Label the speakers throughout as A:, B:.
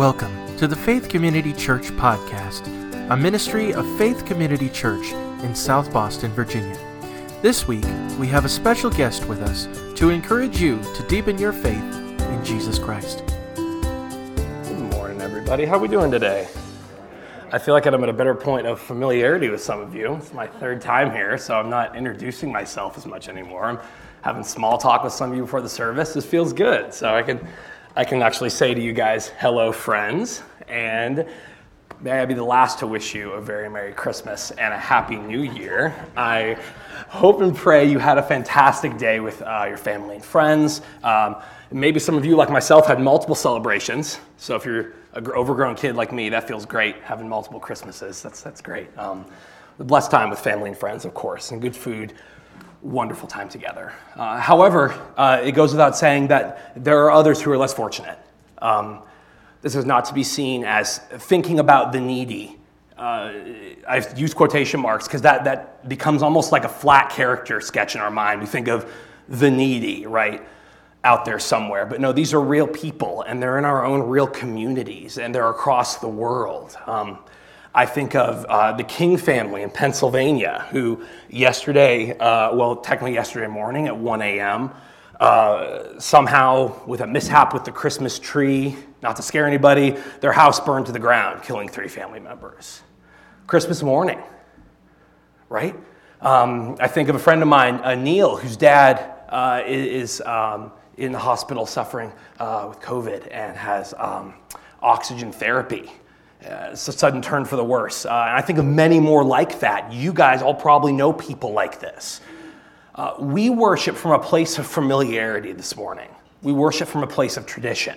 A: Welcome to the Faith Community Church Podcast, a ministry of Faith Community Church in South Boston, Virginia. This week, we have a special guest with us to encourage you to deepen your faith in Jesus Christ.
B: Good morning, everybody. How are we doing today? I feel like I'm at a better point of familiarity with some of you. It's my third time here, so I'm not introducing myself as much anymore. I'm having small talk with some of you before the service. This feels good. So I can, I can actually say to you guys, hello, friends, and may I be the last to wish you a very Merry Christmas and a Happy New Year. I hope and pray you had a fantastic day with uh, your family and friends. Um, maybe some of you, like myself, had multiple celebrations. So if you're an overgrown kid like me, that feels great, having multiple Christmases. That's, that's great. Um, the blessed time with family and friends, of course, and good food. Wonderful time together. Uh, however, uh, it goes without saying that there are others who are less fortunate. Um, this is not to be seen as thinking about the needy. Uh, I've used quotation marks because that, that becomes almost like a flat character sketch in our mind. We think of the needy, right? out there somewhere. But no, these are real people, and they're in our own real communities, and they're across the world. Um, I think of uh, the King family in Pennsylvania, who yesterday, uh, well, technically yesterday morning at 1 a.m., uh, somehow, with a mishap with the Christmas tree, not to scare anybody, their house burned to the ground, killing three family members. Christmas morning, right? Um, I think of a friend of mine, uh, Neil, whose dad uh, is. Um, in the hospital suffering uh, with COVID and has um, oxygen therapy. Uh, it's a sudden turn for the worse. Uh, and I think of many more like that. You guys all probably know people like this. Uh, we worship from a place of familiarity this morning. We worship from a place of tradition.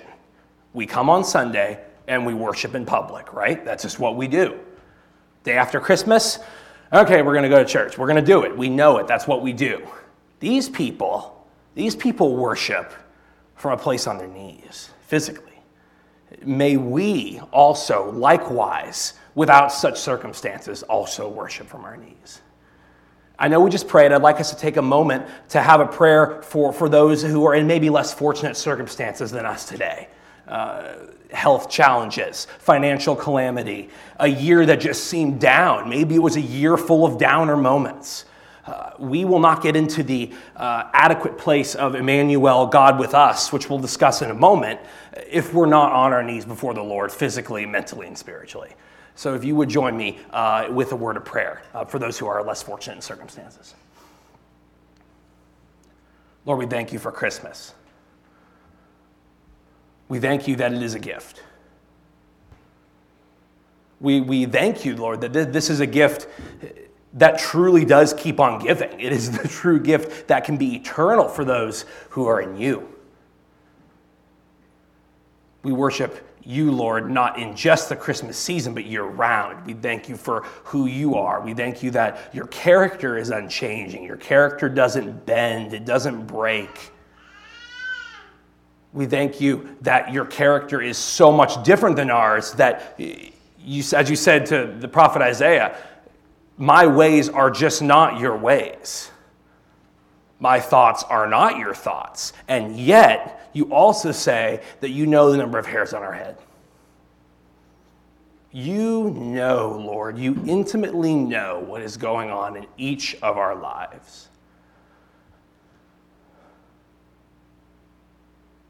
B: We come on Sunday and we worship in public, right? That's just what we do. Day after Christmas, okay, we're going to go to church. We're going to do it. We know it. That's what we do. These people these people worship from a place on their knees, physically. May we also, likewise, without such circumstances, also worship from our knees. I know we just prayed. I'd like us to take a moment to have a prayer for, for those who are in maybe less fortunate circumstances than us today. Uh, health challenges, financial calamity, a year that just seemed down. Maybe it was a year full of downer moments. Uh, we will not get into the uh, adequate place of Emmanuel, God with us, which we'll discuss in a moment, if we're not on our knees before the Lord physically, mentally, and spiritually. So, if you would join me uh, with a word of prayer uh, for those who are less fortunate in circumstances. Lord, we thank you for Christmas. We thank you that it is a gift. We, we thank you, Lord, that this is a gift that truly does keep on giving. It is the true gift that can be eternal for those who are in you. We worship you, Lord, not in just the Christmas season, but year round. We thank you for who you are. We thank you that your character is unchanging. Your character doesn't bend, it doesn't break. We thank you that your character is so much different than ours that, you, as you said to the prophet Isaiah, my ways are just not your ways. My thoughts are not your thoughts. And yet, you also say that you know the number of hairs on our head. You know, Lord, you intimately know what is going on in each of our lives.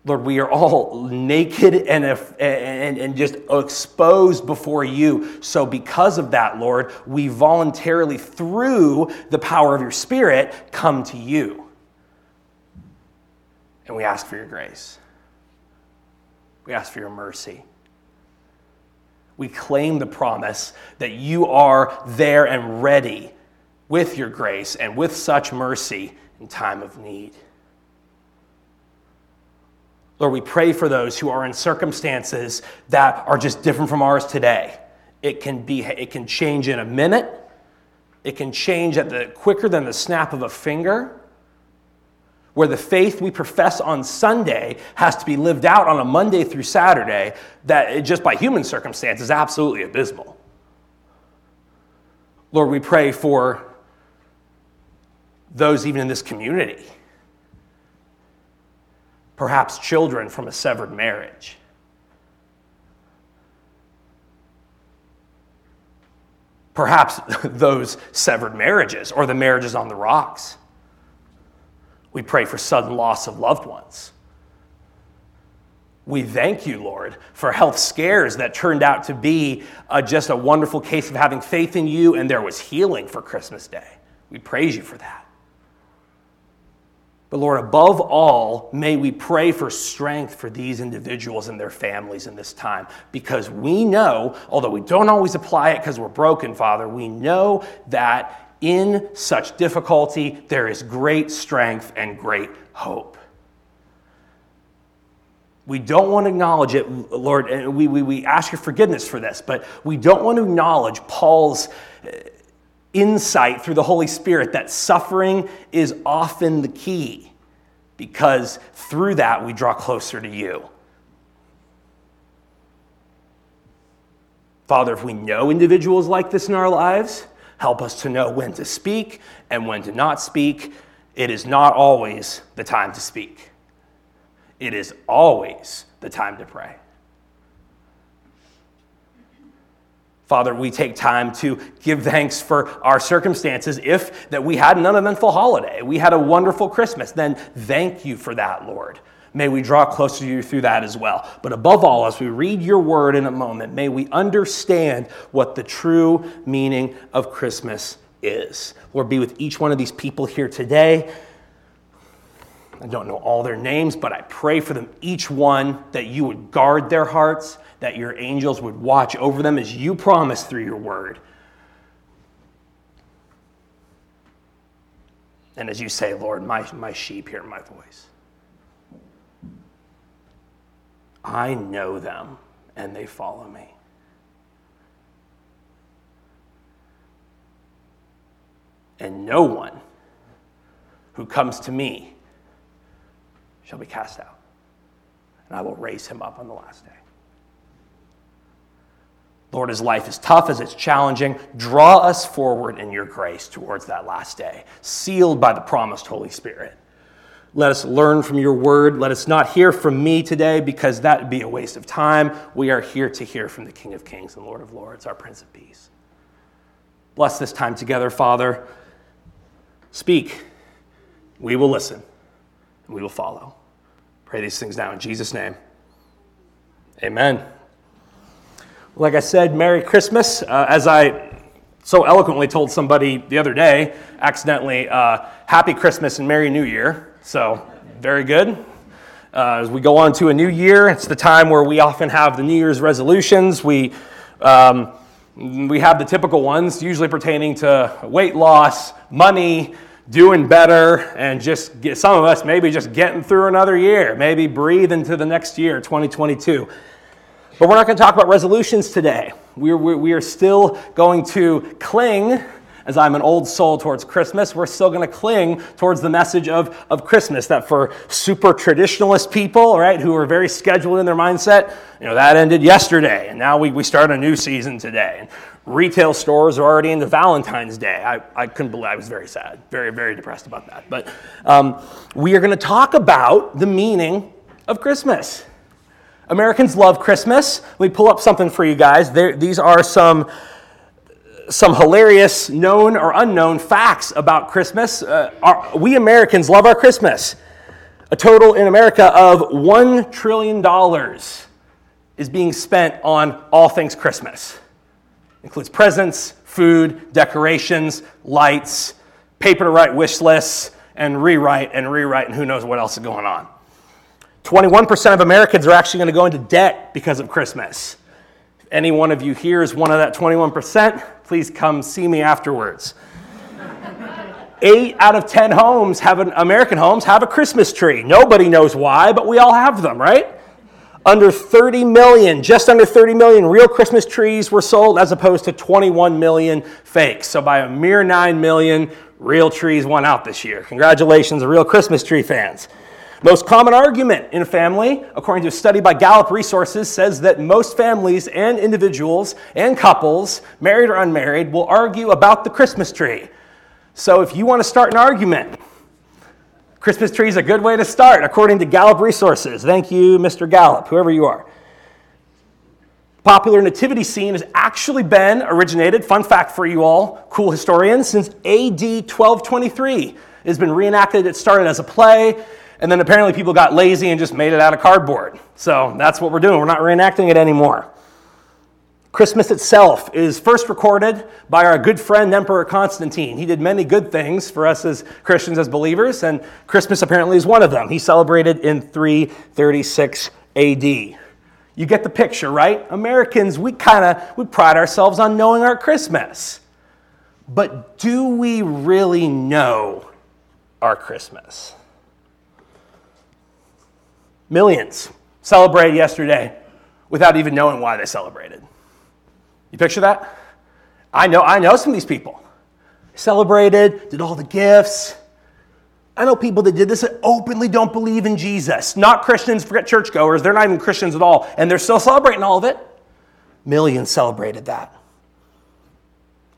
B: Lord, we are all naked and, and, and just exposed before you. So, because of that, Lord, we voluntarily, through the power of your Spirit, come to you. And we ask for your grace. We ask for your mercy. We claim the promise that you are there and ready with your grace and with such mercy in time of need. Lord, we pray for those who are in circumstances that are just different from ours today. It can, be, it can change in a minute. It can change at the quicker than the snap of a finger. Where the faith we profess on Sunday has to be lived out on a Monday through Saturday, that just by human circumstances is absolutely abysmal. Lord, we pray for those even in this community perhaps children from a severed marriage. Perhaps those severed marriages or the marriages on the rocks. We pray for sudden loss of loved ones. We thank you, Lord, for health scares that turned out to be uh, just a wonderful case of having faith in you, and there was healing for Christmas Day. We praise you for that. But Lord, above all, may we pray for strength for these individuals and their families in this time because we know, although we don't always apply it because we're broken, Father, we know that in such difficulty there is great strength and great hope. We don't want to acknowledge it, Lord, and we, we, we ask your forgiveness for this, but we don't want to acknowledge Paul's insight through the Holy Spirit that suffering is often the key because through that we draw closer to you. Father, if we know individuals like this in our lives, help us to know when to speak and when to not speak. It is not always the time to speak, it is always the time to pray. Father, we take time to give thanks for our circumstances. If that we had an uneventful holiday, we had a wonderful Christmas, then thank you for that, Lord. May we draw closer to you through that as well. But above all, as we read your word in a moment, may we understand what the true meaning of Christmas is. Lord, be with each one of these people here today. I don't know all their names, but I pray for them, each one, that you would guard their hearts, that your angels would watch over them as you promised through your word. And as you say, Lord, my, my sheep hear my voice. I know them and they follow me. And no one who comes to me shall be cast out. And I will raise him up on the last day. Lord, as life is tough, as it's challenging, draw us forward in your grace towards that last day, sealed by the promised Holy Spirit. Let us learn from your word. Let us not hear from me today because that would be a waste of time. We are here to hear from the King of Kings and Lord of Lords, our Prince of Peace. Bless this time together, Father. Speak. We will listen and we will follow. Pray these things now in Jesus' name. Amen. Like I said, Merry Christmas. Uh, as I so eloquently told somebody the other day, accidentally, uh, Happy Christmas and Merry New Year. So, very good. Uh, as we go on to a new year, it's the time where we often have the New Year's resolutions. We, um, we have the typical ones, usually pertaining to weight loss, money, doing better, and just get, some of us maybe just getting through another year, maybe breathe into the next year, 2022. But we're not going to talk about resolutions today. We're, we are still going to cling, as I'm an old soul towards Christmas, we're still going to cling towards the message of, of Christmas that for super traditionalist people, right, who are very scheduled in their mindset, you know, that ended yesterday, and now we, we start a new season today. And retail stores are already into Valentine's Day. I, I couldn't believe, I was very sad, very, very depressed about that. But um, we are going to talk about the meaning of Christmas. Americans love Christmas. Let me pull up something for you guys. There, these are some, some hilarious known or unknown facts about Christmas. Uh, our, we Americans love our Christmas. A total in America of $1 trillion is being spent on all things Christmas. Includes presents, food, decorations, lights, paper to write wish lists, and rewrite and rewrite, and who knows what else is going on. 21% of Americans are actually going to go into debt because of Christmas. If any one of you here is one of that 21%, please come see me afterwards. Eight out of 10 homes have an American homes have a Christmas tree. Nobody knows why, but we all have them, right? Under 30 million, just under 30 million real Christmas trees were sold as opposed to 21 million fakes. So by a mere 9 million, real trees won out this year. Congratulations, real Christmas tree fans. Most common argument in a family, according to a study by Gallup Resources, says that most families and individuals and couples, married or unmarried, will argue about the Christmas tree. So if you want to start an argument, Christmas tree is a good way to start, according to Gallup Resources. Thank you, Mr. Gallup, whoever you are. popular nativity scene has actually been originated, fun fact for you all, cool historians, since AD 1223. It has been reenacted. It started as a play, and then apparently people got lazy and just made it out of cardboard. So that's what we're doing. We're not reenacting it anymore. Christmas itself is first recorded by our good friend Emperor Constantine. He did many good things for us as Christians, as believers, and Christmas apparently is one of them. He celebrated in 336 AD. You get the picture, right? Americans, we kind of we pride ourselves on knowing our Christmas. But do we really know our Christmas? Millions celebrated yesterday without even knowing why they celebrated. You picture that? I know, I know some of these people. Celebrated, did all the gifts. I know people that did this that openly don't believe in Jesus. Not Christians, forget churchgoers. They're not even Christians at all. And they're still celebrating all of it. Millions celebrated that.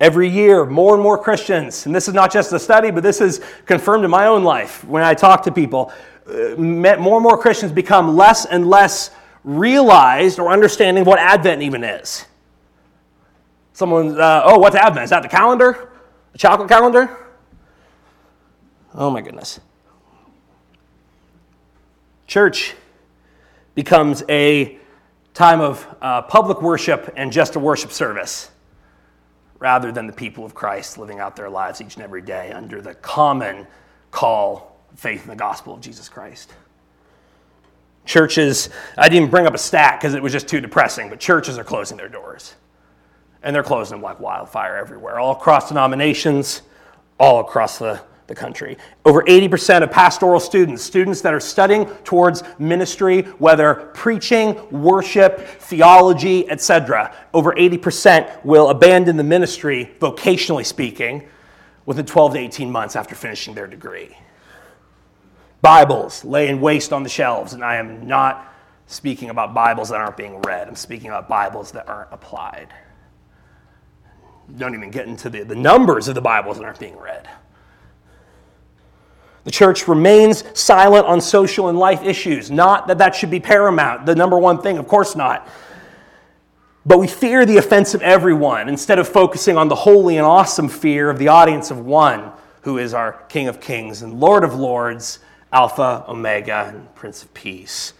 B: Every year, more and more Christians, and this is not just a study, but this is confirmed in my own life when I talk to people, uh, more and more Christians become less and less realized or understanding what Advent even is. Someone, uh, oh, what's Advent? Is that the calendar? The chocolate calendar? Oh my goodness. Church becomes a time of uh, public worship and just a worship service rather than the people of Christ living out their lives each and every day under the common call faith in the gospel of Jesus Christ. Churches, I didn't bring up a stat because it was just too depressing, but churches are closing their doors and they're closing them like wildfire everywhere, all across denominations, all across the, the country. Over 80% of pastoral students, students that are studying towards ministry, whether preaching, worship, theology, etc., over 80% will abandon the ministry, vocationally speaking, within 12 to 18 months after finishing their degree. Bibles laying waste on the shelves, and I am not speaking about Bibles that aren't being read. I'm speaking about Bibles that aren't applied don't even get into the, the numbers of the Bibles that aren't being read. The church remains silent on social and life issues. Not that that should be paramount, the number one thing, of course not. But we fear the offense of everyone instead of focusing on the holy and awesome fear of the audience of one who is our King of Kings and Lord of Lords, Alpha, Omega, and Prince of Peace.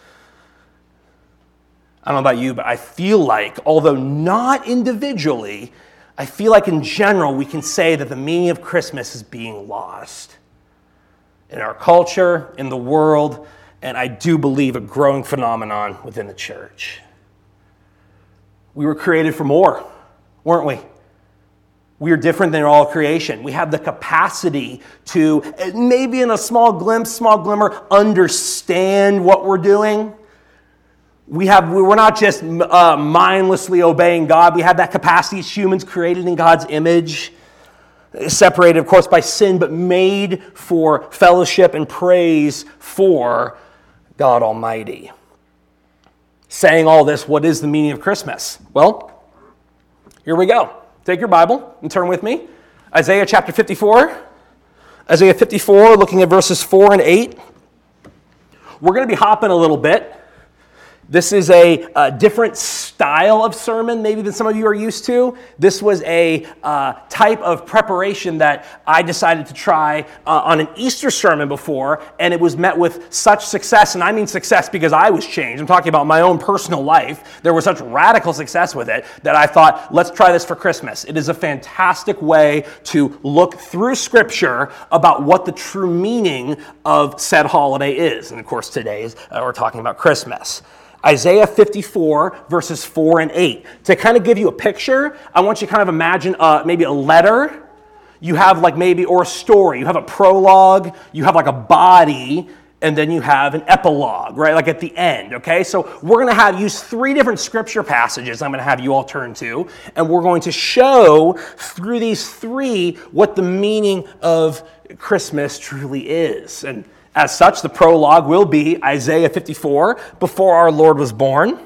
B: I don't know about you, but I feel like, although not individually, I feel like in general we can say that the meaning of Christmas is being lost in our culture, in the world, and I do believe a growing phenomenon within the church. We were created for more, weren't we? We are different than all creation. We have the capacity to, eh, maybe in a small glimpse, small glimmer, understand what we're doing we have, we're not just uh, mindlessly obeying God. We have that capacity as humans created in God's image, separated, of course, by sin, but made for fellowship and praise for God Almighty. Saying all this, what is the meaning of Christmas? Well, here we go. Take your Bible and turn with me. Isaiah chapter 54. Isaiah 54, looking at verses 4 and 8. We're going to be hopping a little bit. This is a, a, different style of sermon, maybe than some of you are used to. This was a uh, type of preparation that I decided to try uh, on an Easter sermon before, and it was met with such success. And I mean success because I was changed. I'm talking about my own personal life. There was such radical success with it that I thought, let's try this for Christmas. It is a fantastic way to look through Scripture about what the true meaning of said holiday is. And of course, today is, uh, we're talking about Christmas. Isaiah 54, verses 4 and 8. To kind of give you a picture, I want you to kind of imagine uh, maybe a letter. You have like maybe, or a story. You have a prologue, you have like a body, and then you have an epilogue, right? Like at the end, okay? So we're going to have use three different scripture passages I'm going to have you all turn to, and we're going to show through these three what the meaning of Christmas truly is. And as such, the prologue will be Isaiah 54, before our Lord was born.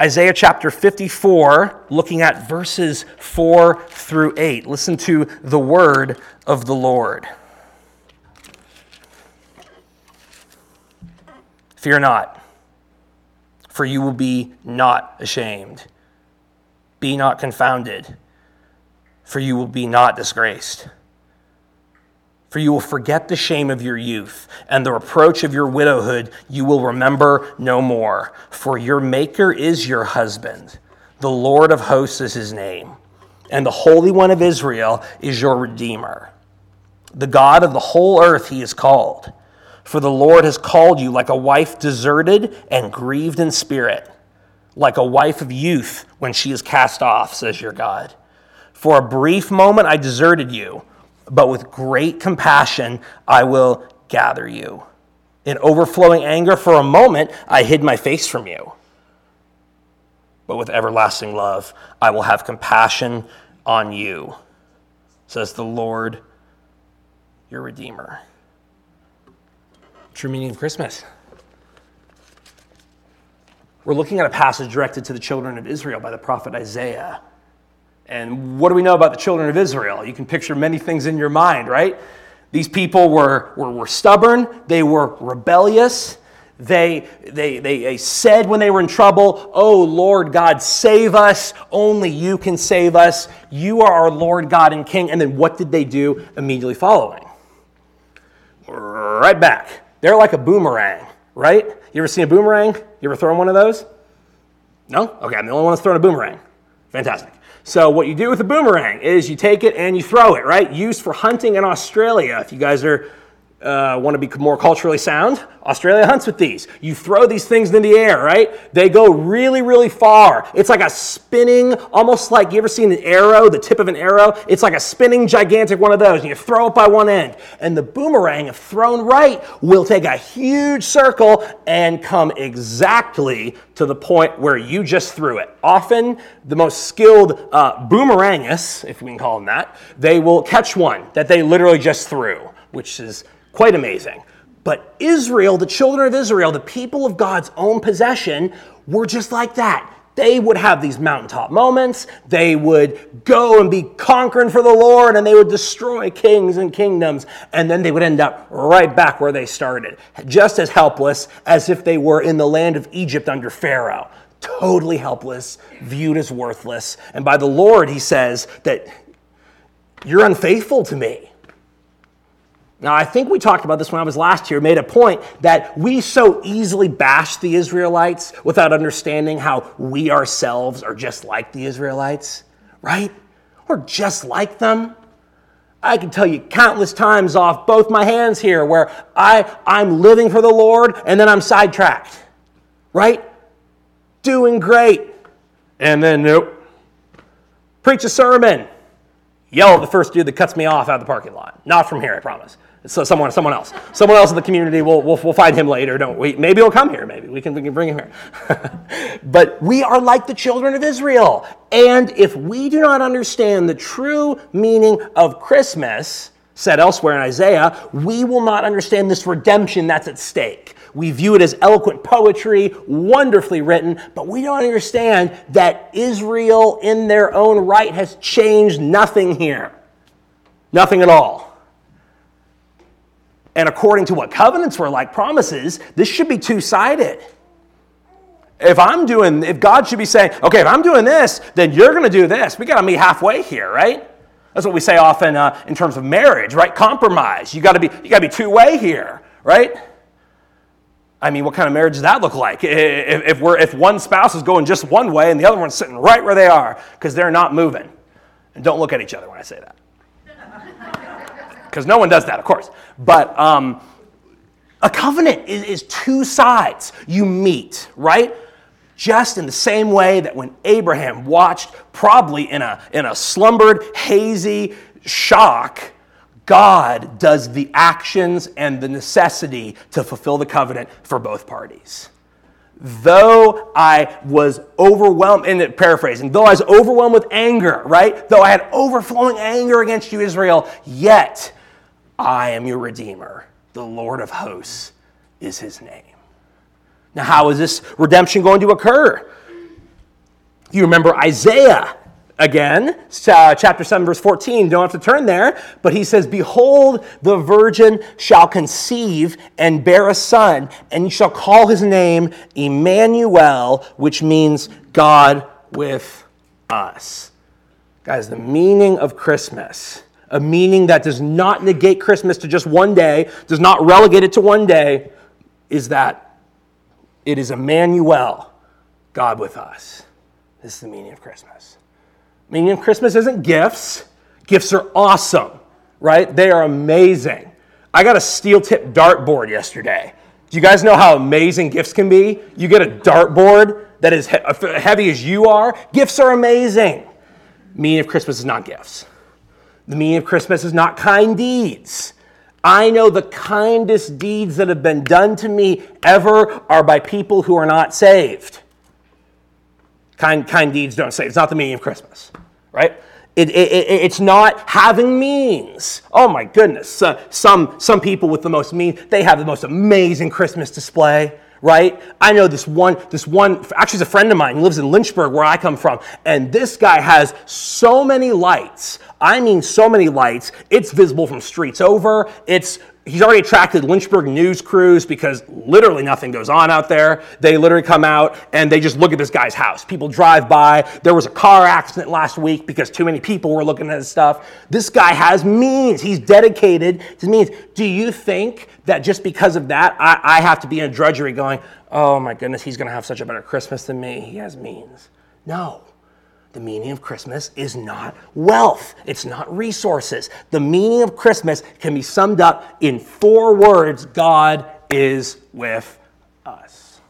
B: Isaiah chapter 54, looking at verses 4 through 8. Listen to the word of the Lord. Fear not, for you will be not ashamed. be not confounded, for you will be not disgraced. For you will forget the shame of your youth, and the reproach of your widowhood you will remember no more. For your Maker is your husband, the Lord of hosts is his name, and the Holy One of Israel is your Redeemer. The God of the whole earth he is called. For the Lord has called you like a wife deserted and grieved in spirit, like a wife of youth when she is cast off, says your God. For a brief moment I deserted you but with great compassion I will gather you. In overflowing anger for a moment, I hid my face from you. But with everlasting love, I will have compassion on you, says the Lord, your Redeemer. True meaning of Christmas. We're looking at a passage directed to the children of Israel by the prophet Isaiah. And what do we know about the children of Israel? You can picture many things in your mind, right? These people were, were, were stubborn, they were rebellious. They, they, they, they said when they were in trouble, Oh Lord God, save us. Only you can save us. You are our Lord God and King. And then what did they do immediately following? Right back. They're like a boomerang, right? You ever seen a boomerang? You ever thrown one of those? No? Okay, I'm the only one that's thrown a boomerang. Fantastic. So what you do with a boomerang is you take it and you throw it, right? Used for hunting in Australia. If you guys are uh, want to be more culturally sound, Australia hunts with these. You throw these things in the air, right? They go really, really far. It's like a spinning, almost like you ever seen an arrow, the tip of an arrow? It's like a spinning, gigantic one of those, and you throw it by one end. And the boomerang, if thrown right, will take a huge circle and come exactly to the point where you just threw it. Often, the most skilled uh, boomerangists, if we can call them that, they will catch one that they literally just threw, which is Quite amazing. But Israel, the children of Israel, the people of God's own possession, were just like that. They would have these mountaintop moments. They would go and be conquering for the Lord and they would destroy kings and kingdoms. And then they would end up right back where they started, just as helpless as if they were in the land of Egypt under Pharaoh. Totally helpless, viewed as worthless. And by the Lord, he says that you're unfaithful to me. Now, I think we talked about this when I was last here, made a point that we so easily bash the Israelites without understanding how we ourselves are just like the Israelites, right? We're just like them. I can tell you countless times off both my hands here where I, I'm living for the Lord and then I'm sidetracked, right? Doing great. And then, nope. Preach a sermon. Yell at the first dude that cuts me off out of the parking lot. Not from here, I promise. So someone, someone else, someone else in the community. We'll, we'll, we'll find him later. Don't we? Maybe he'll come here. Maybe we can, we can bring him here. but we are like the children of Israel, and if we do not understand the true meaning of Christmas, said elsewhere in Isaiah, we will not understand this redemption that's at stake. We view it as eloquent poetry, wonderfully written, but we don't understand that Israel, in their own right, has changed nothing here. Nothing at all. And according to what covenants were like promises, this should be two sided. If I'm doing, if God should be saying, okay, if I'm doing this, then you're going to do this. We got to meet halfway here, right? That's what we say often uh, in terms of marriage, right? Compromise. You got to be, you got to be two way here, right? I mean, what kind of marriage does that look like? If, if, we're, if one spouse is going just one way and the other one's sitting right where they are because they're not moving. And don't look at each other when I say that because no one does that, of course. But um, a covenant is, is two sides you meet, right? Just in the same way that when Abraham watched, probably in a, in a slumbered, hazy shock, God does the actions and the necessity to fulfill the covenant for both parties. Though I was overwhelmed, and paraphrasing, though I was overwhelmed with anger, right? Though I had overflowing anger against you, Israel, yet I am your Redeemer. The Lord of hosts is his name. Now, how is this redemption going to occur? You remember Isaiah again, uh, chapter 7, verse 14. Don't have to turn there, but he says, Behold, the virgin shall conceive and bear a son, and you shall call his name Emmanuel, which means God with us. Guys, the meaning of Christmas, a meaning that does not negate Christmas to just one day, does not relegate it to one day, is that it is Emmanuel, God with us. This is the meaning of Christmas. Meaning of Christmas isn't gifts. Gifts are awesome, right? They are amazing. I got a steel tip dartboard yesterday. Do you guys know how amazing gifts can be? You get a dartboard that is he- heavy as you are. Gifts are amazing. Meaning of Christmas is not gifts. The meaning of Christmas is not kind deeds. I know the kindest deeds that have been done to me ever are by people who are not saved. Kind, kind deeds don't save. It's not the meaning of Christmas, right? It, it, it, it's not having means. Oh my goodness. Uh, some, some people with the most means, they have the most amazing Christmas display, right? I know this one, this one, actually, it's a friend of mine. He lives in Lynchburg, where I come from. And this guy has so many lights. I mean, so many lights. It's visible from streets over. It's he's already attracted Lynchburg news crews because literally nothing goes on out there. They literally come out and they just look at this guy's house. People drive by. There was a car accident last week because too many people were looking at his stuff. This guy has means. He's dedicated to means. Do you think that just because of that, I, I have to be in a drudgery going, oh my goodness, he's going to have such a better Christmas than me? He has means. No. The meaning of Christmas is not wealth, it's not resources. The meaning of Christmas can be summed up in four words God is with us.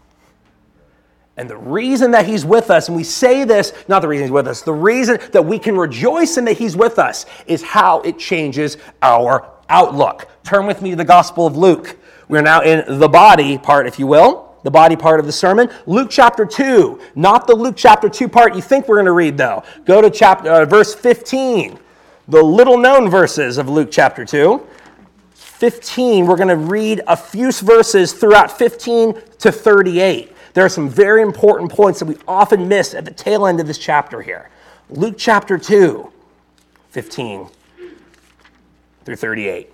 B: And the reason that He's with us, and we say this, not the reason He's with us, the reason that we can rejoice in that He's with us is how it changes our outlook. Turn with me to the Gospel of Luke. We're now in the body part, if you will the body part of the sermon. Luke chapter 2, not the Luke chapter 2 part you think we're going to read, though. Go to chapter, uh, verse 15, the little known verses of Luke chapter 2. 15, we're going to read a few verses throughout 15 to 38. There are some very important points that we often miss at the tail end of this chapter here. Luke chapter 2, 15 through 38.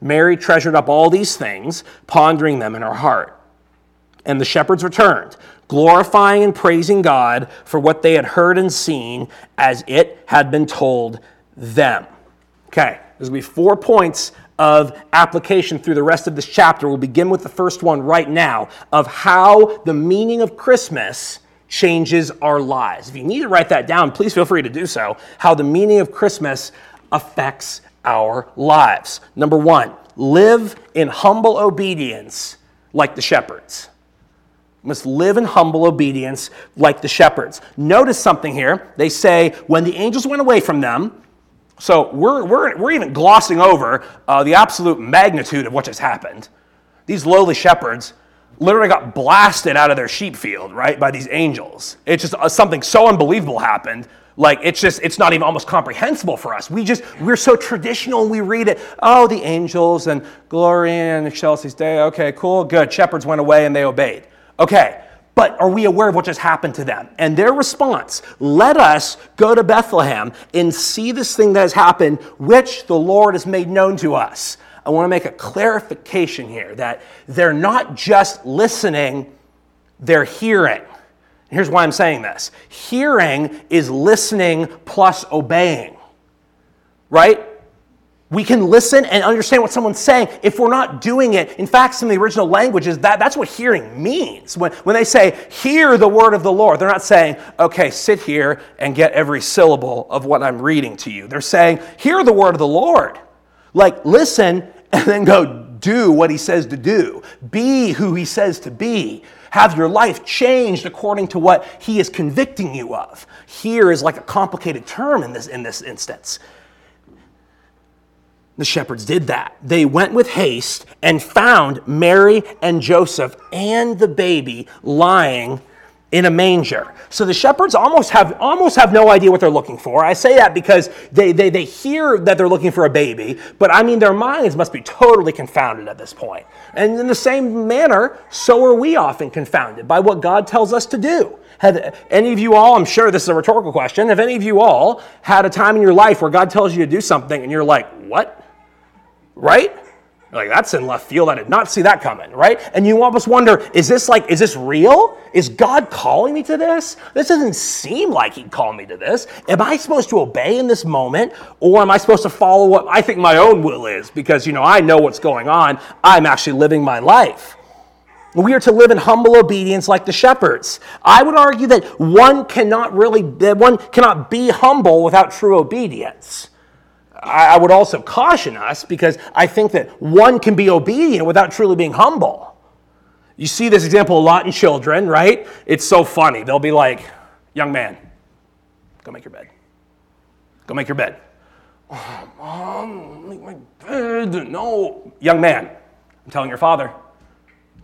B: Mary treasured up all these things, pondering them in her heart. And the shepherds returned, glorifying and praising God for what they had heard and seen as it had been told them. Okay, there's going to be four points of application through the rest of this chapter. We'll begin with the first one right now of how the meaning of Christmas changes our lives. If you need to write that down, please feel free to do so. How the meaning of Christmas affects our lives. Number one, live in humble obedience like the shepherds. must live in humble obedience like the shepherds. Notice something here. They say, when the angels went away from them, so we're, we're, we're even glossing over uh, the absolute magnitude of what just happened. These lowly shepherds literally got blasted out of their sheep field, right, by these angels. It's just uh, something so unbelievable happened like it's just it's not even almost comprehensible for us. We just we're so traditional we read it. Oh, the angels and glory and excelsis Deo. Okay, cool, good. Shepherds went away and they obeyed. Okay. But are we aware of what just happened to them? And their response, let us go to Bethlehem and see this thing that has happened, which the Lord has made known to us. I want to make a clarification here that they're not just listening, they're hearing. Here's why I'm saying this hearing is listening plus obeying, right? We can listen and understand what someone's saying if we're not doing it. In fact, some of the original languages, that, that's what hearing means. When, when they say, hear the word of the Lord, they're not saying, okay, sit here and get every syllable of what I'm reading to you. They're saying, hear the word of the Lord. Like, listen and then go do what he says to do, be who he says to be have your life changed according to what he is convicting you of. Here is like a complicated term in this, in this instance. The shepherds did that. They went with haste and found Mary and Joseph and the baby lying in a manger. So the shepherds almost have almost have no idea what they're looking for. I say that because they, they, they hear that they're looking for a baby, but I mean their minds must be totally confounded at this point. And in the same manner, so are we often confounded by what God tells us to do. Have any of you all, I'm sure this is a rhetorical question, have any of you all had a time in your life where God tells you to do something and you're like, what? Right? Like that's in left field. I did not see that coming, right? And you almost wonder, is this like, is this real? Is God calling me to this? This doesn't seem like He'd call me to this. Am I supposed to obey in this moment, or am I supposed to follow what I think my own will is? Because you know I know what's going on. I'm actually living my life. We are to live in humble obedience like the shepherds. I would argue that one cannot really, one cannot be humble without true obedience. I would also caution us because I think that one can be obedient without truly being humble. You see this example a lot in children, right? It's so funny. They'll be like, young man, go make your bed. Go make your bed. Oh, mom, make my bed. No. Young man, I'm telling your father,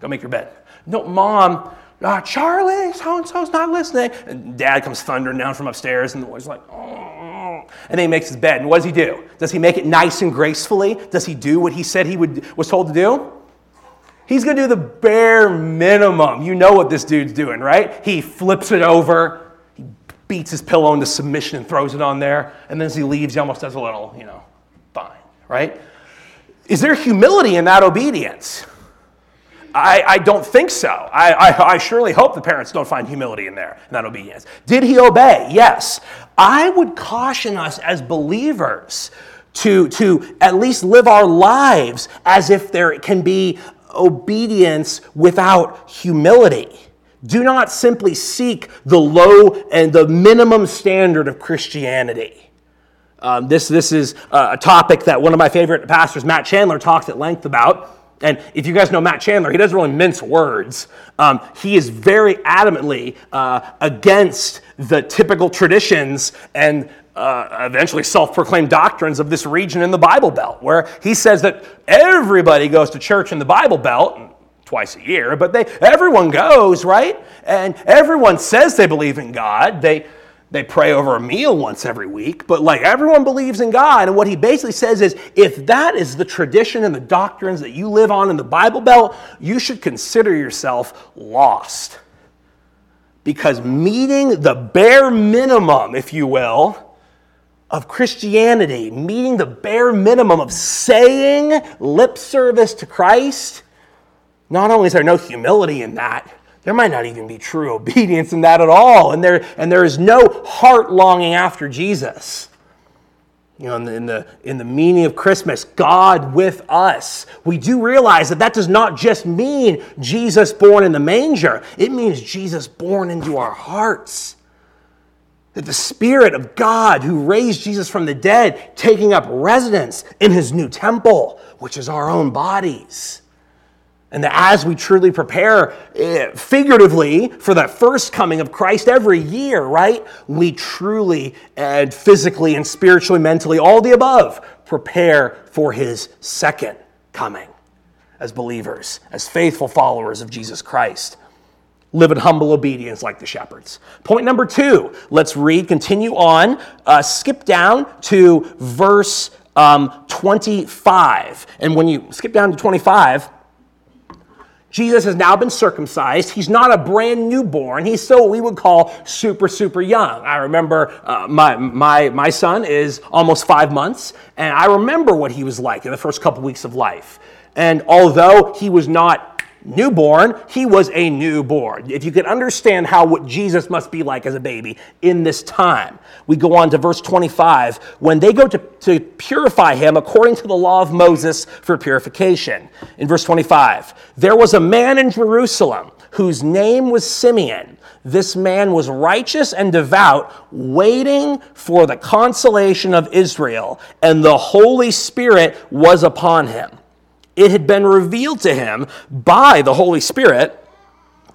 B: go make your bed. No, mom, uh, Charlie, so and so's not listening. And dad comes thundering down from upstairs, and the boy's like, oh. And then he makes his bed. And what does he do? Does he make it nice and gracefully? Does he do what he said he would, was told to do? He's going to do the bare minimum. You know what this dude's doing, right? He flips it over, he beats his pillow into submission and throws it on there. And then as he leaves, he almost does a little, you know, fine, right? Is there humility in that obedience? I, I don't think so. I, I, I, surely hope the parents don't find humility in there, in that obedience. Did he obey? Yes. I would caution us as believers to, to at least live our lives as if there can be obedience without humility. Do not simply seek the low and the minimum standard of Christianity. Um, this, this is a topic that one of my favorite pastors, Matt Chandler, talks at length about. And if you guys know Matt Chandler, he doesn't really mince words. Um, he is very adamantly uh, against the typical traditions and uh, eventually self proclaimed doctrines of this region in the Bible Belt, where he says that everybody goes to church in the Bible Belt twice a year, but they, everyone goes, right? And everyone says they believe in God. They, they pray over a meal once every week, but like everyone believes in God. And what he basically says is if that is the tradition and the doctrines that you live on in the Bible Belt, you should consider yourself lost. Because meeting the bare minimum, if you will, of Christianity, meeting the bare minimum of saying lip service to Christ, not only is there no humility in that, there might not even be true obedience in that at all. And there, and there is no heart longing after Jesus. You know, in the, in the, in the meaning of Christmas, God with us. We do realize that that does not just mean Jesus born in the manger, it means Jesus born into our hearts. That the Spirit of God who raised Jesus from the dead, taking up residence in his new temple, which is our own bodies. And that as we truly prepare uh, figuratively for that first coming of Christ every year, right? We truly and physically and spiritually, mentally, all the above, prepare for his second coming as believers, as faithful followers of Jesus Christ. Live in humble obedience like the shepherds. Point number two, let's read, continue on, uh, skip down to verse um, 25. And when you skip down to 25, Jesus has now been circumcised. He's not a brand newborn. He's so we would call super, super young. I remember uh, my, my, my son is almost five months, and I remember what he was like in the first couple weeks of life. And although he was not newborn, he was a newborn. If you can understand how what Jesus must be like as a baby in this time, we go on to verse 25. When they go to, to purify him according to the law of Moses for purification. In verse 25, there was a man in Jerusalem whose name was Simeon. This man was righteous and devout, waiting for the consolation of Israel, and the Holy Spirit was upon him it had been revealed to him by the Holy Spirit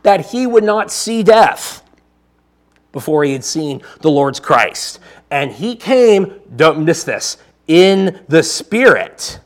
B: that he would not see death before he had seen the Lord's Christ. And he came, don't miss this, in the Spirit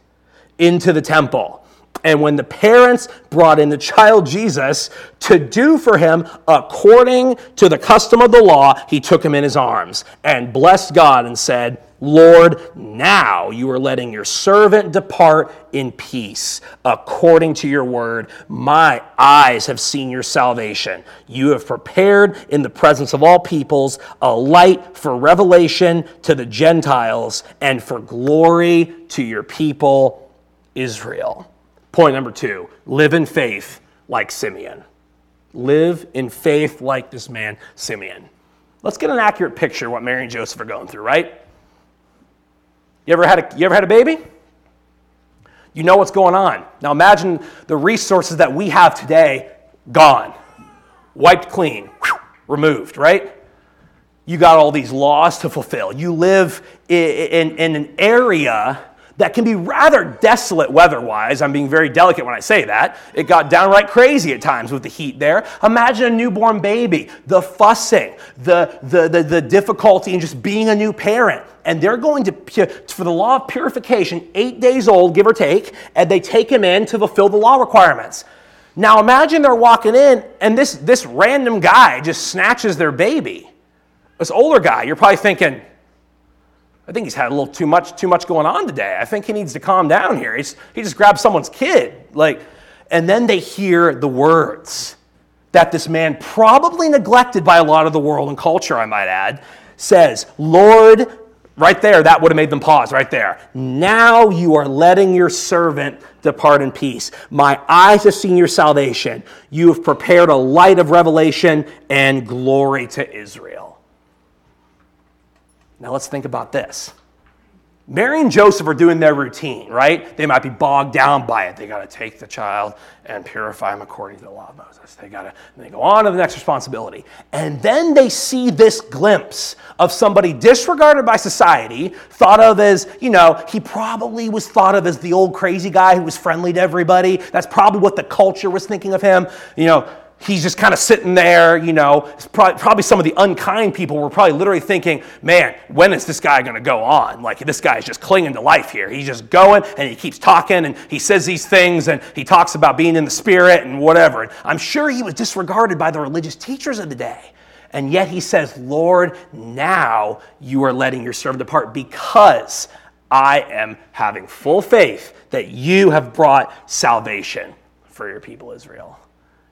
B: into the temple. And when the parents brought in the child Jesus to do for him according to the custom of the law, he took him in his arms and blessed God and said, Lord, now you are letting your servant depart in peace according to your word. My eyes have seen your salvation. You have prepared in the presence of all peoples a light for revelation to the Gentiles and for glory to your people, Israel. Point number two live in faith like Simeon. Live in faith like this man, Simeon. Let's get an accurate picture of what Mary and Joseph are going through, right? You ever had a, you ever had a baby? You know what's going on. Now imagine the resources that we have today gone, wiped clean, whew, removed, right? You got all these laws to fulfill. You live in, in, in an area that can be rather desolate weather wise. I'm being very delicate when I say that. It got downright crazy at times with the heat there. Imagine a newborn baby, the fussing, the, the, the, the difficulty in just being a new parent. And they're going to, for the law of purification, eight days old, give or take, and they take him in to fulfill the law requirements. Now imagine they're walking in and this, this random guy just snatches their baby. This older guy, you're probably thinking, I think he's had a little too much, too much going on today. I think he needs to calm down here. He's, he just grabbed someone's kid. Like, and then they hear the words that this man, probably neglected by a lot of the world and culture, I might add, says, Lord, right there, that would have made them pause right there. Now you are letting your servant depart in peace. My eyes have seen your salvation. You have prepared a light of revelation and glory to Israel. Now let's think about this. Mary and Joseph are doing their routine, right? They might be bogged down by it. They got to take the child and purify him according to the law of Moses. They got to they go on to the next responsibility. And then they see this glimpse of somebody disregarded by society, thought of as, you know, he probably was thought of as the old crazy guy who was friendly to everybody. That's probably what the culture was thinking of him. You know, he's just kind of sitting there, you know. Probably, probably, some of the unkind people were probably literally thinking, man, when is this guy going to go on? Like, this guy is just clinging to life here. He's just going and he keeps talking and he says these things and he talks about being in the spirit and whatever. And I'm sure he was disregarded by the religious teachers of the day. And yet he says, Lord, now you are letting your servant depart because I am having full faith that you have brought salvation for your people, Israel.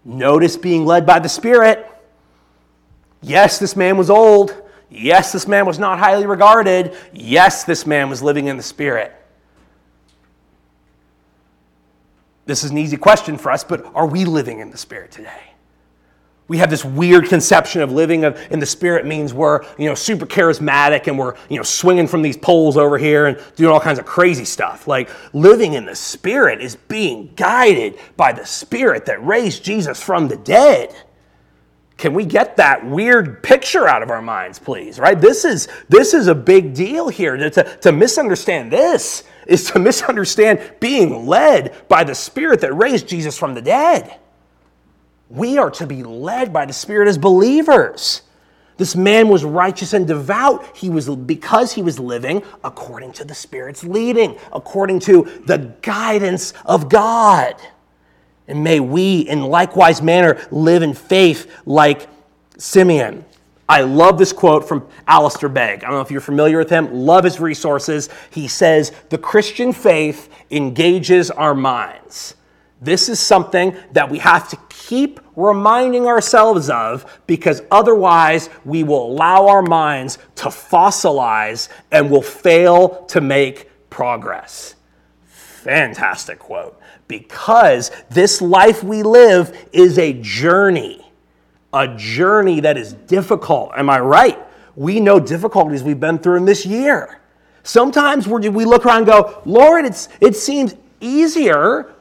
B: Notice being led by the Spirit. Yes, this man was old. Yes, this man was not highly regarded. Yes, this man was living in the Spirit. This is an easy question for us, but are we living in the Spirit today? We have this weird conception of living in the spirit means we're, you know, super charismatic and we're, you know, swinging from these poles over here and doing all kinds of crazy stuff. Like living in the spirit is being guided by the spirit that raised Jesus from the dead. Can we get that weird picture out of our minds, please? Right? This is this is a big deal here. To, to, to misunderstand this is to misunderstand being led by the spirit that raised Jesus from the dead. We are to be led by the Spirit as believers. This man was righteous and devout. He was because he was living according to the Spirit's leading, according to the guidance of God. And may we, in likewise manner, live in faith like Simeon. I love this quote from Alistair Begg. I don't know if you're familiar with him. Love his resources. He says, The Christian faith engages our minds. This is something that we have to keep reminding ourselves of because otherwise we will allow our minds to fossilize and will fail to make progress. Fantastic quote. Because this life we live is a journey, a journey that is difficult. Am I right? We know difficulties we've been through in this year. Sometimes we look around and go, Lord, it's, it seems easier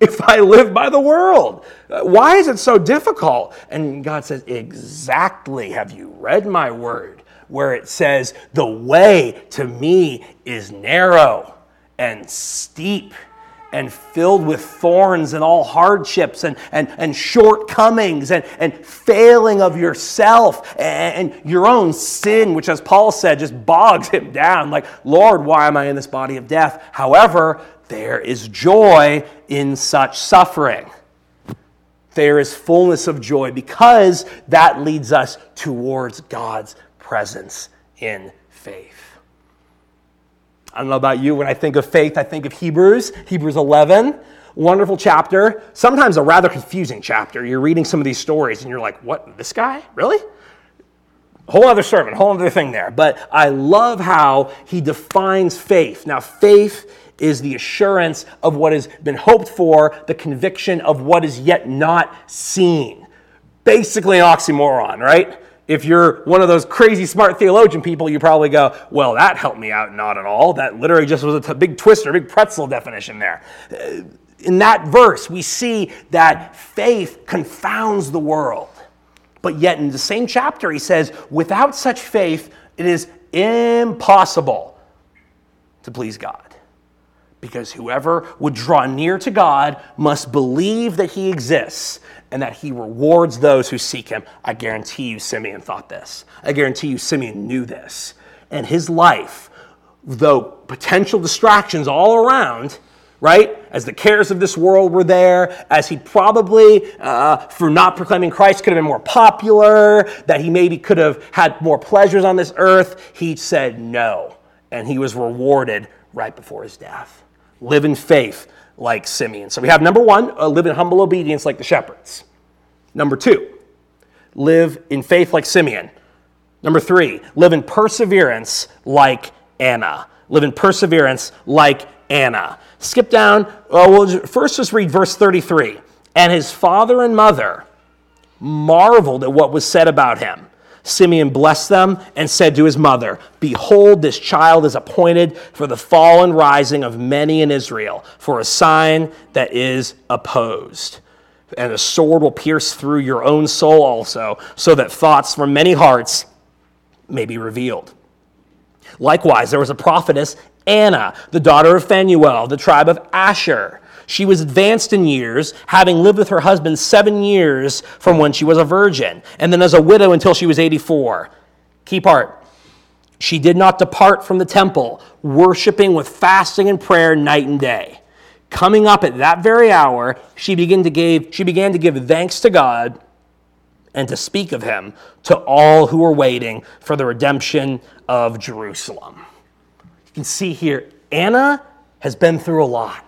B: if I live by the world? Uh, why is it so difficult? And God says, Exactly. Have you read my word where it says, The way to me is narrow and steep, and filled with thorns and all hardships and, and, and shortcomings and, and failing of yourself and, and your own sin, which, as Paul said, just bogs him down. Like, Lord, why am I in this body of death? However, there is joy in such suffering. There is fullness of joy because that leads us towards God's presence in faith. I don't know about you. When I think of faith, I think of Hebrews, Hebrews 11. Wonderful chapter. Sometimes a rather confusing chapter. You're reading some of these stories and you're like, what, this guy? Really? Whole other sermon, whole other thing there. But I love how he defines faith. Now, faith is the assurance of what has been hoped for, the conviction of what is yet not seen. Basically, an oxymoron, right? If you're one of those crazy smart theologian people, you probably go, well, that helped me out not at all. That literally just was a t- big twister, big pretzel definition there. Uh, in that verse, we see that faith confounds the world. But yet, in the same chapter, he says, without such faith, it is impossible to please God. Because whoever would draw near to God must believe that he exists and that he rewards those who seek him. I guarantee you, Simeon thought this. I guarantee you, Simeon knew this. And his life, though potential distractions all around, right? As the cares of this world were there, as he probably, uh, for not proclaiming Christ, could have been more popular, that he maybe could have had more pleasures on this earth, he said no. And he was rewarded right before his death. Live in faith like Simeon. So we have number one, uh, live in humble obedience like the shepherds. Number two, live in faith like Simeon. Number three, live in perseverance like Anna. Live in perseverance like Anna. Skip down. Uh, we'll first just read verse 33. And his father and mother marveled at what was said about him. Simeon blessed them and said to his mother, Behold, this child is appointed for the fall and rising of many in Israel, for a sign that is opposed. And a sword will pierce through your own soul also, so that thoughts from many hearts may be revealed. Likewise, there was a prophetess, Anna, the daughter of Phanuel, the tribe of Asher. She was advanced in years, having lived with her husband seven years from when she was a virgin, and then as a widow until she was 84. Key part she did not depart from the temple, worshiping with fasting and prayer night and day. Coming up at that very hour, she began to give, she began to give thanks to God and to speak of him to all who were waiting for the redemption of Jerusalem. You can see here, Anna has been through a lot.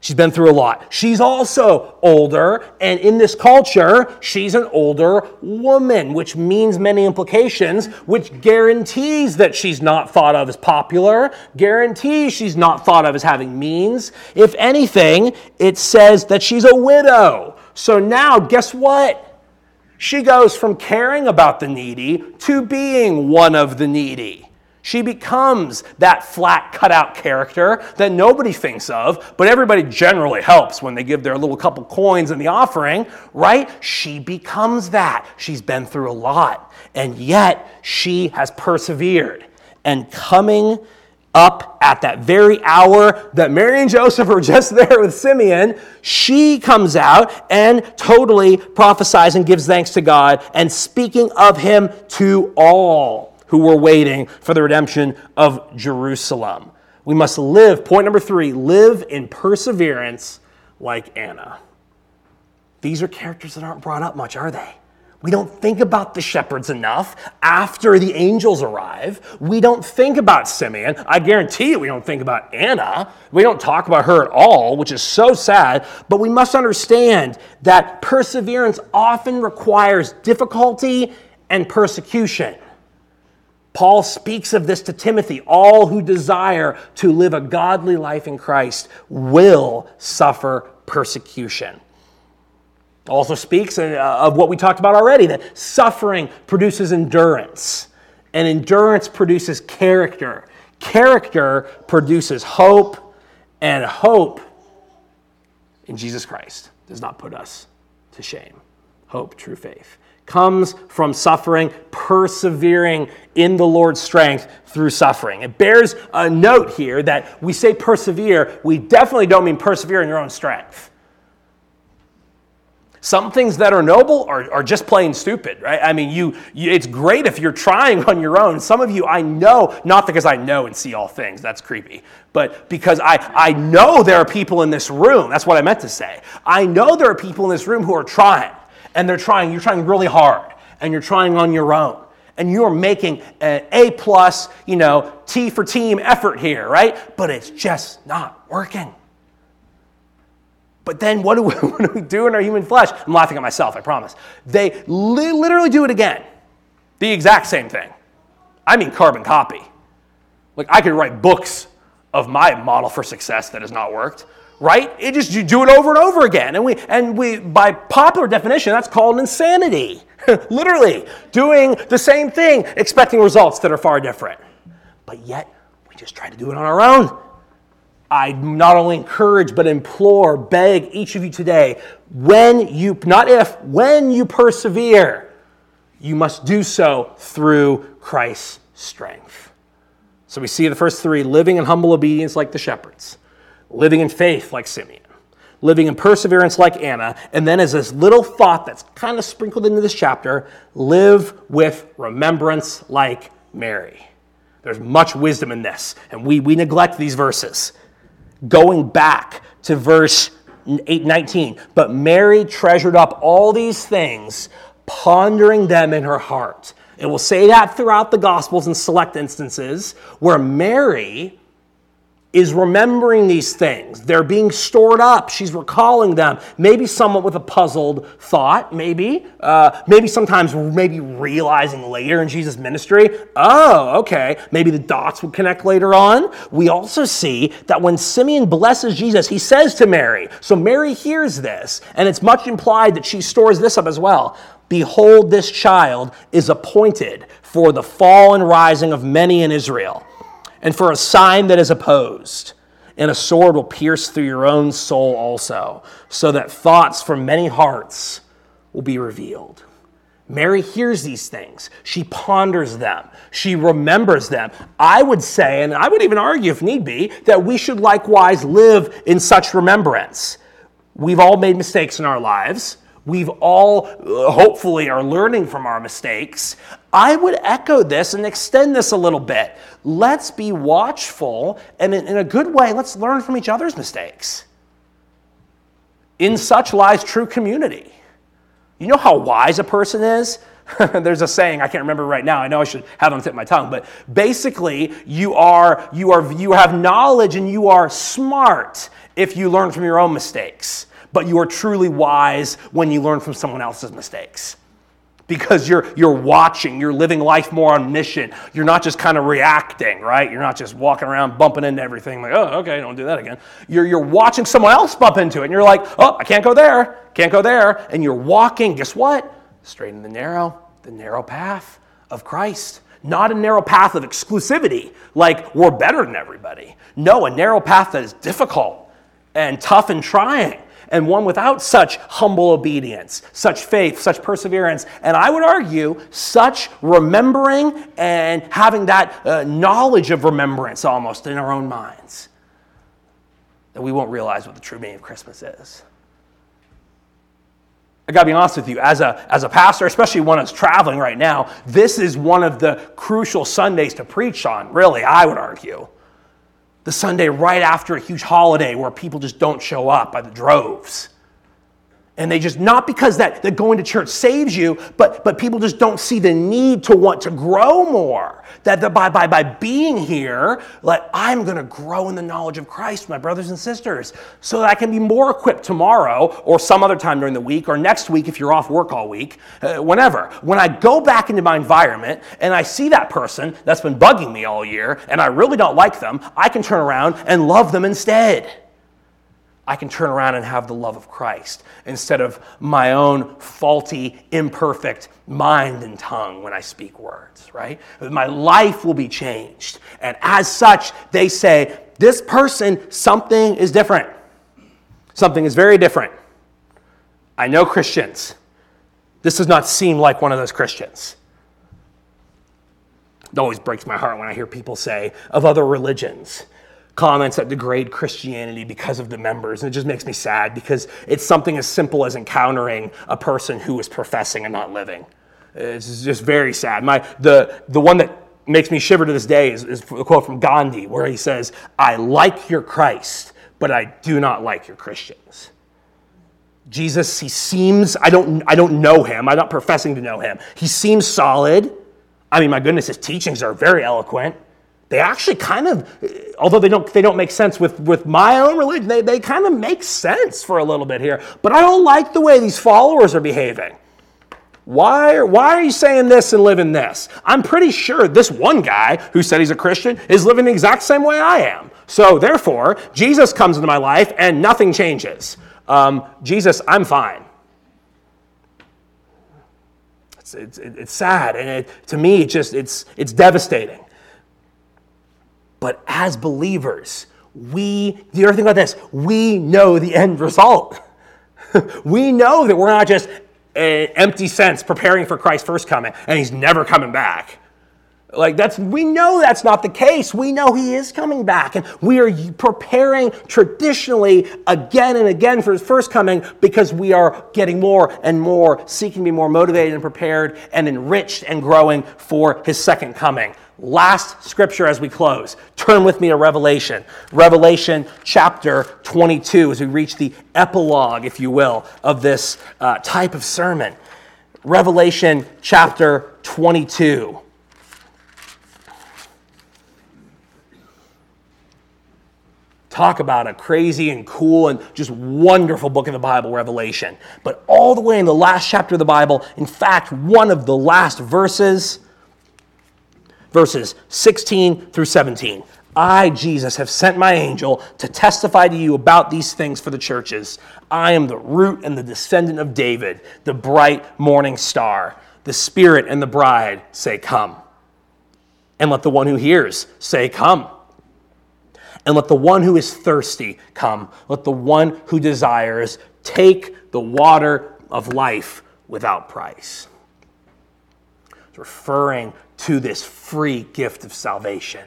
B: She's been through a lot. She's also older, and in this culture, she's an older woman, which means many implications, which guarantees that she's not thought of as popular, guarantees she's not thought of as having means. If anything, it says that she's a widow. So now, guess what? She goes from caring about the needy to being one of the needy. She becomes that flat cutout character that nobody thinks of, but everybody generally helps when they give their little couple coins in the offering, right? She becomes that. She's been through a lot, and yet she has persevered. And coming up at that very hour that Mary and Joseph are just there with Simeon, she comes out and totally prophesies and gives thanks to God and speaking of him to all who were waiting for the redemption of Jerusalem. We must live, point number three, live in perseverance like Anna. These are characters that aren't brought up much, are they? We don't think about the shepherds enough after the angels arrive. We don't think about Simeon. I guarantee you we don't think about Anna. We don't talk about her at all, which is so sad. But we must understand that perseverance often requires difficulty and persecution. Paul speaks of this to Timothy. All who desire to live a godly life in Christ will suffer persecution. Also speaks uh, of what we talked about already that suffering produces endurance, and endurance produces character. Character produces hope, and hope in Jesus Christ does not put us to shame. Hope, true faith comes from suffering, persevering in the Lord's strength through suffering. It bears a note here that we say persevere, we definitely don't mean persevere in your own strength. Some things that are noble are, are just plain stupid, right? I mean, you, you, it's great if you're trying on your own. Some of you I know, not because I know and see all things, that's creepy, but because I, I know there are people in this room, that's what I meant to say. I know there are people in this room who are trying, and they're trying, you're trying really hard, and you're trying on your own. And you're making an A plus, you know, T for team effort here, right? But it's just not working. But then what do, we, what do we do in our human flesh? I'm laughing at myself, I promise. They li- literally do it again. The exact same thing. I mean, carbon copy. Like, I could write books of my model for success that has not worked, right? It just, you do it over and over again. And we, and we, by popular definition, that's called insanity. literally, doing the same thing, expecting results that are far different. But yet, we just try to do it on our own. I not only encourage but implore, beg each of you today, when you, not if, when you persevere, you must do so through Christ's strength. So we see the first three living in humble obedience like the shepherds, living in faith like Simeon, living in perseverance like Anna, and then as this little thought that's kind of sprinkled into this chapter, live with remembrance like Mary. There's much wisdom in this, and we, we neglect these verses going back to verse 8, 19. But Mary treasured up all these things, pondering them in her heart. It will say that throughout the Gospels in select instances where Mary is remembering these things. They're being stored up. She's recalling them. Maybe somewhat with a puzzled thought, maybe. Uh, maybe sometimes maybe realizing later in Jesus' ministry, oh, okay, maybe the dots would connect later on. We also see that when Simeon blesses Jesus, he says to Mary, so Mary hears this, and it's much implied that she stores this up as well. Behold, this child is appointed for the fall and rising of many in Israel and for a sign that is opposed. And a sword will pierce through your own soul also, so that thoughts from many hearts will be revealed. Mary hears these things. She ponders them. She remembers them. I would say, and I would even argue if need be, that we should likewise live in such remembrance. We've all made mistakes in our lives. We've all, uh, hopefully, are learning from our mistakes. I would echo this and extend this a little bit. Let's be watchful, and in a good way, let's learn from each other's mistakes. In such lies true community. You know how wise a person is? There's a saying, I can't remember right now. I know I should have on tip of my tongue, but basically, you are, you are you have knowledge and you are smart if you learn from your own mistakes but you are truly wise when you learn from someone else's mistakes. Because you're, you're watching, you're living life more on mission. You're not just kind of reacting, right? You're not just walking around bumping into everything like, oh, okay, don't do that again. You're, you're watching someone else bump into it, and you're like, oh, I can't go there, can't go there. And you're walking, guess what? Straight in the narrow, the narrow path of Christ. Not a narrow path of exclusivity, like we're better than everybody. No, a narrow path that is difficult and tough and trying and one without such humble obedience, such faith, such perseverance, and I would argue, such remembering and having that uh, knowledge of remembrance almost in our own minds, that we won't realize what the true meaning of Christmas is. I gotta be honest with you, as a, as a pastor, especially one that's traveling right now, this is one of the crucial Sundays to preach on, really, I would argue the Sunday right after a huge holiday where people just don't show up by the droves. And they just, not because that, that going to church saves you, but, but people just don't see the need to want to grow more. That the, by, by, by being here, like, I'm going to grow in the knowledge of Christ, my brothers and sisters, so that I can be more equipped tomorrow or some other time during the week or next week if you're off work all week, uh, whenever. When I go back into my environment and I see that person that's been bugging me all year and I really don't like them, I can turn around and love them instead. I can turn around and have the love of Christ instead of my own faulty, imperfect mind and tongue when I speak words, right? My life will be changed. And as such, they say, this person, something is different. Something is very different. I know Christians. This does not seem like one of those Christians. It always breaks my heart when I hear people say of other religions comments that degrade Christianity because of the members. And it just makes me sad because it's something as simple as encountering a person who is professing and not living. It's just very sad. My, the, the one that makes me shiver to this day is, is a quote from Gandhi where he says, I like your Christ, but I do not like your Christians. Jesus, he seems, I don't, I don't know him. I'm not professing to know him. He seems solid. I mean, my goodness, his teachings are very eloquent. They actually kind of, although they don't, they don't make sense with, with my own religion, they, they kind of make sense for a little bit here. But I don't like the way these followers are behaving. Why, why are you saying this and living this? I'm pretty sure this one guy who said he's a Christian is living the exact same way I am. So therefore, Jesus comes into my life and nothing changes. Um, Jesus, I'm fine. It's, it's, it's sad, and it, to me, it just it's, it's devastating. But as believers, we, the other thing about this? We know the end result. we know that we're not just an empty sense preparing for Christ's first coming and he's never coming back. Like that's we know that's not the case. We know he is coming back and we are preparing traditionally again and again for his first coming because we are getting more and more seeking to be more motivated and prepared and enriched and growing for his second coming. Last scripture as we close. Turn with me to Revelation. Revelation chapter 22 as we reach the epilogue, if you will, of this uh, type of sermon. Revelation chapter 22. Talk about a crazy and cool and just wonderful book of the Bible, Revelation. But all the way in the last chapter of the Bible, in fact, one of the last verses, verses 16 through 17. I, Jesus, have sent my angel to testify to you about these things for the churches. I am the root and the descendant of David, the bright morning star. The Spirit and the bride say, Come. And let the one who hears say, Come. And let the one who is thirsty come. Let the one who desires take the water of life without price. It's referring to this free gift of salvation.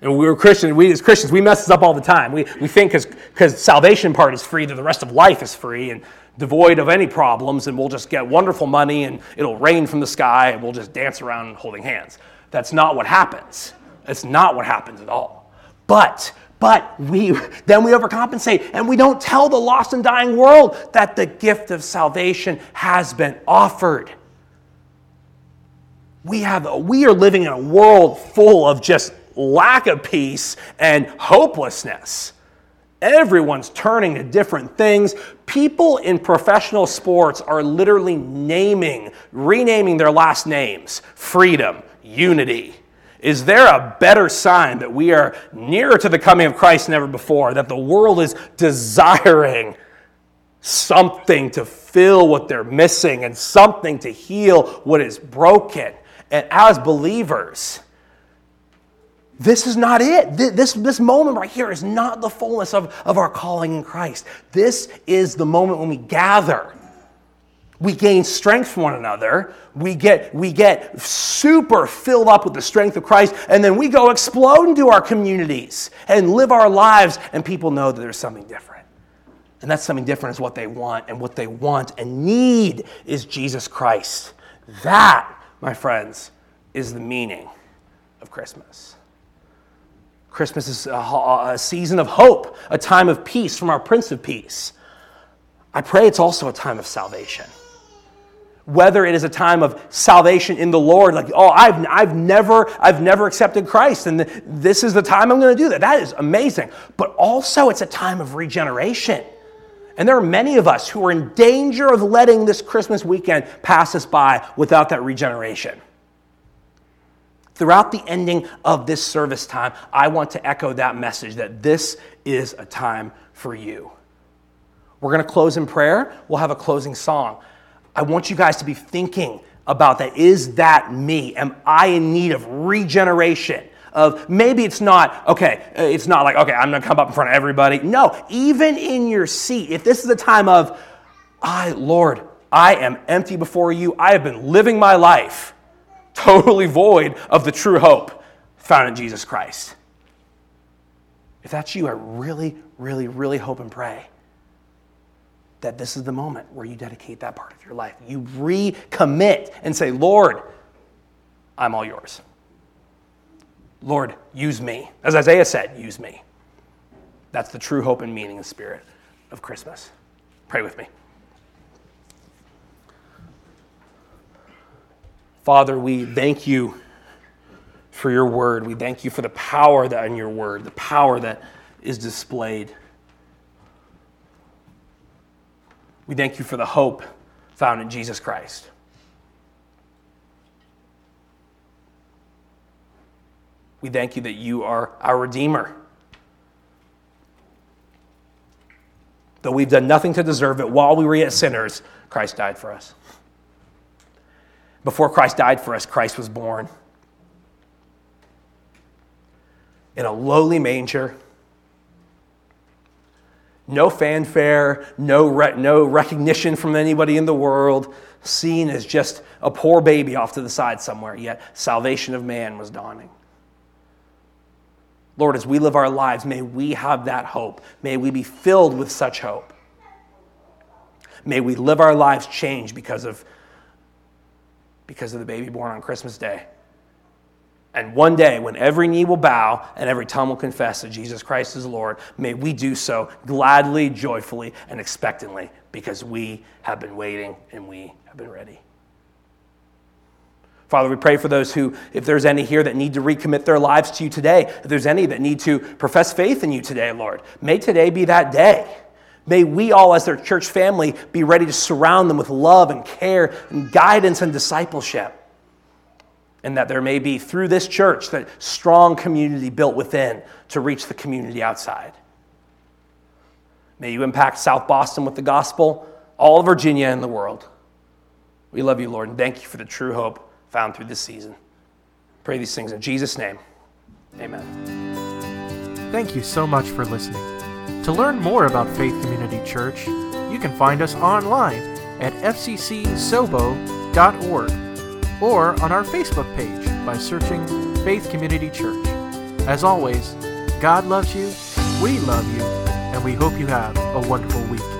B: And we were Christians, we as Christians, we mess this up all the time. We, we think because salvation part is free, that the rest of life is free and devoid of any problems, and we'll just get wonderful money and it'll rain from the sky and we'll just dance around holding hands. That's not what happens. That's not what happens at all. But but we then we overcompensate and we don't tell the lost and dying world that the gift of salvation has been offered. We have we are living in a world full of just lack of peace and hopelessness. Everyone's turning to different things. People in professional sports are literally naming, renaming their last names freedom, unity, is there a better sign that we are nearer to the coming of Christ than ever before? That the world is desiring something to fill what they're missing and something to heal what is broken. And as believers, this is not it. This, this moment right here is not the fullness of, of our calling in Christ. This is the moment when we gather we gain strength from one another. We get, we get super filled up with the strength of Christ, and then we go explode into our communities and live our lives, and people know that there's something different. And that something different is what they want, and what they want and need is Jesus Christ. That, my friends, is the meaning of Christmas. Christmas is a, a season of hope, a time of peace from our Prince of Peace. I pray it's also a time of salvation whether it is a time of salvation in the Lord, like, oh, I've, I've, never, I've never accepted Christ, and this is the time I'm going to do that. That is amazing. But also, it's a time of regeneration. And there are many of us who are in danger of letting this Christmas weekend pass us by without that regeneration. Throughout the ending of this service time, I want to echo that message that this is a time for you. We're going to close in prayer. We'll have a closing song. I want you guys to be thinking about that. Is that me? Am I in need of regeneration? Of maybe it's not, okay, uh, it's not like, okay, I'm gonna come up in front of everybody. No, even in your seat, if this is a time of, I, Lord, I am empty before you. I have been living my life totally void of the true hope found in Jesus Christ. If that's you, I really, really, really hope and pray that this is the moment where you dedicate that part of your life. You recommit and say, Lord, I'm all yours. Lord, use me. As Isaiah said, use me. That's the true hope and meaning and spirit of Christmas. Pray with me. Father, we thank you for your word. We thank you for the power that in your word, the power that is displayed. We thank you for the hope found in Jesus Christ. We thank you that you are our Redeemer. Though we've done nothing to deserve it, while we were yet sinners, Christ died for us. Before Christ died for us, Christ was born in a lowly manger. No fanfare, no, re- no recognition from anybody in the world, seen as just a poor baby off to the side somewhere, yet salvation of man was dawning. Lord, as we live our lives, may we have that hope. May we be filled with such hope. May we live our lives changed because of, because of the baby born on Christmas Day. And one day, when every knee will bow and every tongue will confess that Jesus Christ is Lord, may we do so gladly, joyfully, and expectantly because we have been waiting and we have been ready. Father, we pray for those who, if there's any here that need to recommit their lives to you today, if there's any that need to profess faith in you today, Lord, may today be that day. May we all, as their church family, be ready to surround them with love and care and guidance and discipleship. And that there may be, through this church, that strong community built within to reach the community outside. May you impact South Boston with the gospel, all of Virginia and the world. We love you, Lord, and thank you for the true hope found through this season. Pray these things in Jesus' name. Amen.
A: Thank you so much for listening. To learn more about Faith Community Church, you can find us online at fccsobo.org or on our Facebook page by searching Faith Community Church. As always, God loves you, we love you, and we hope you have a wonderful week.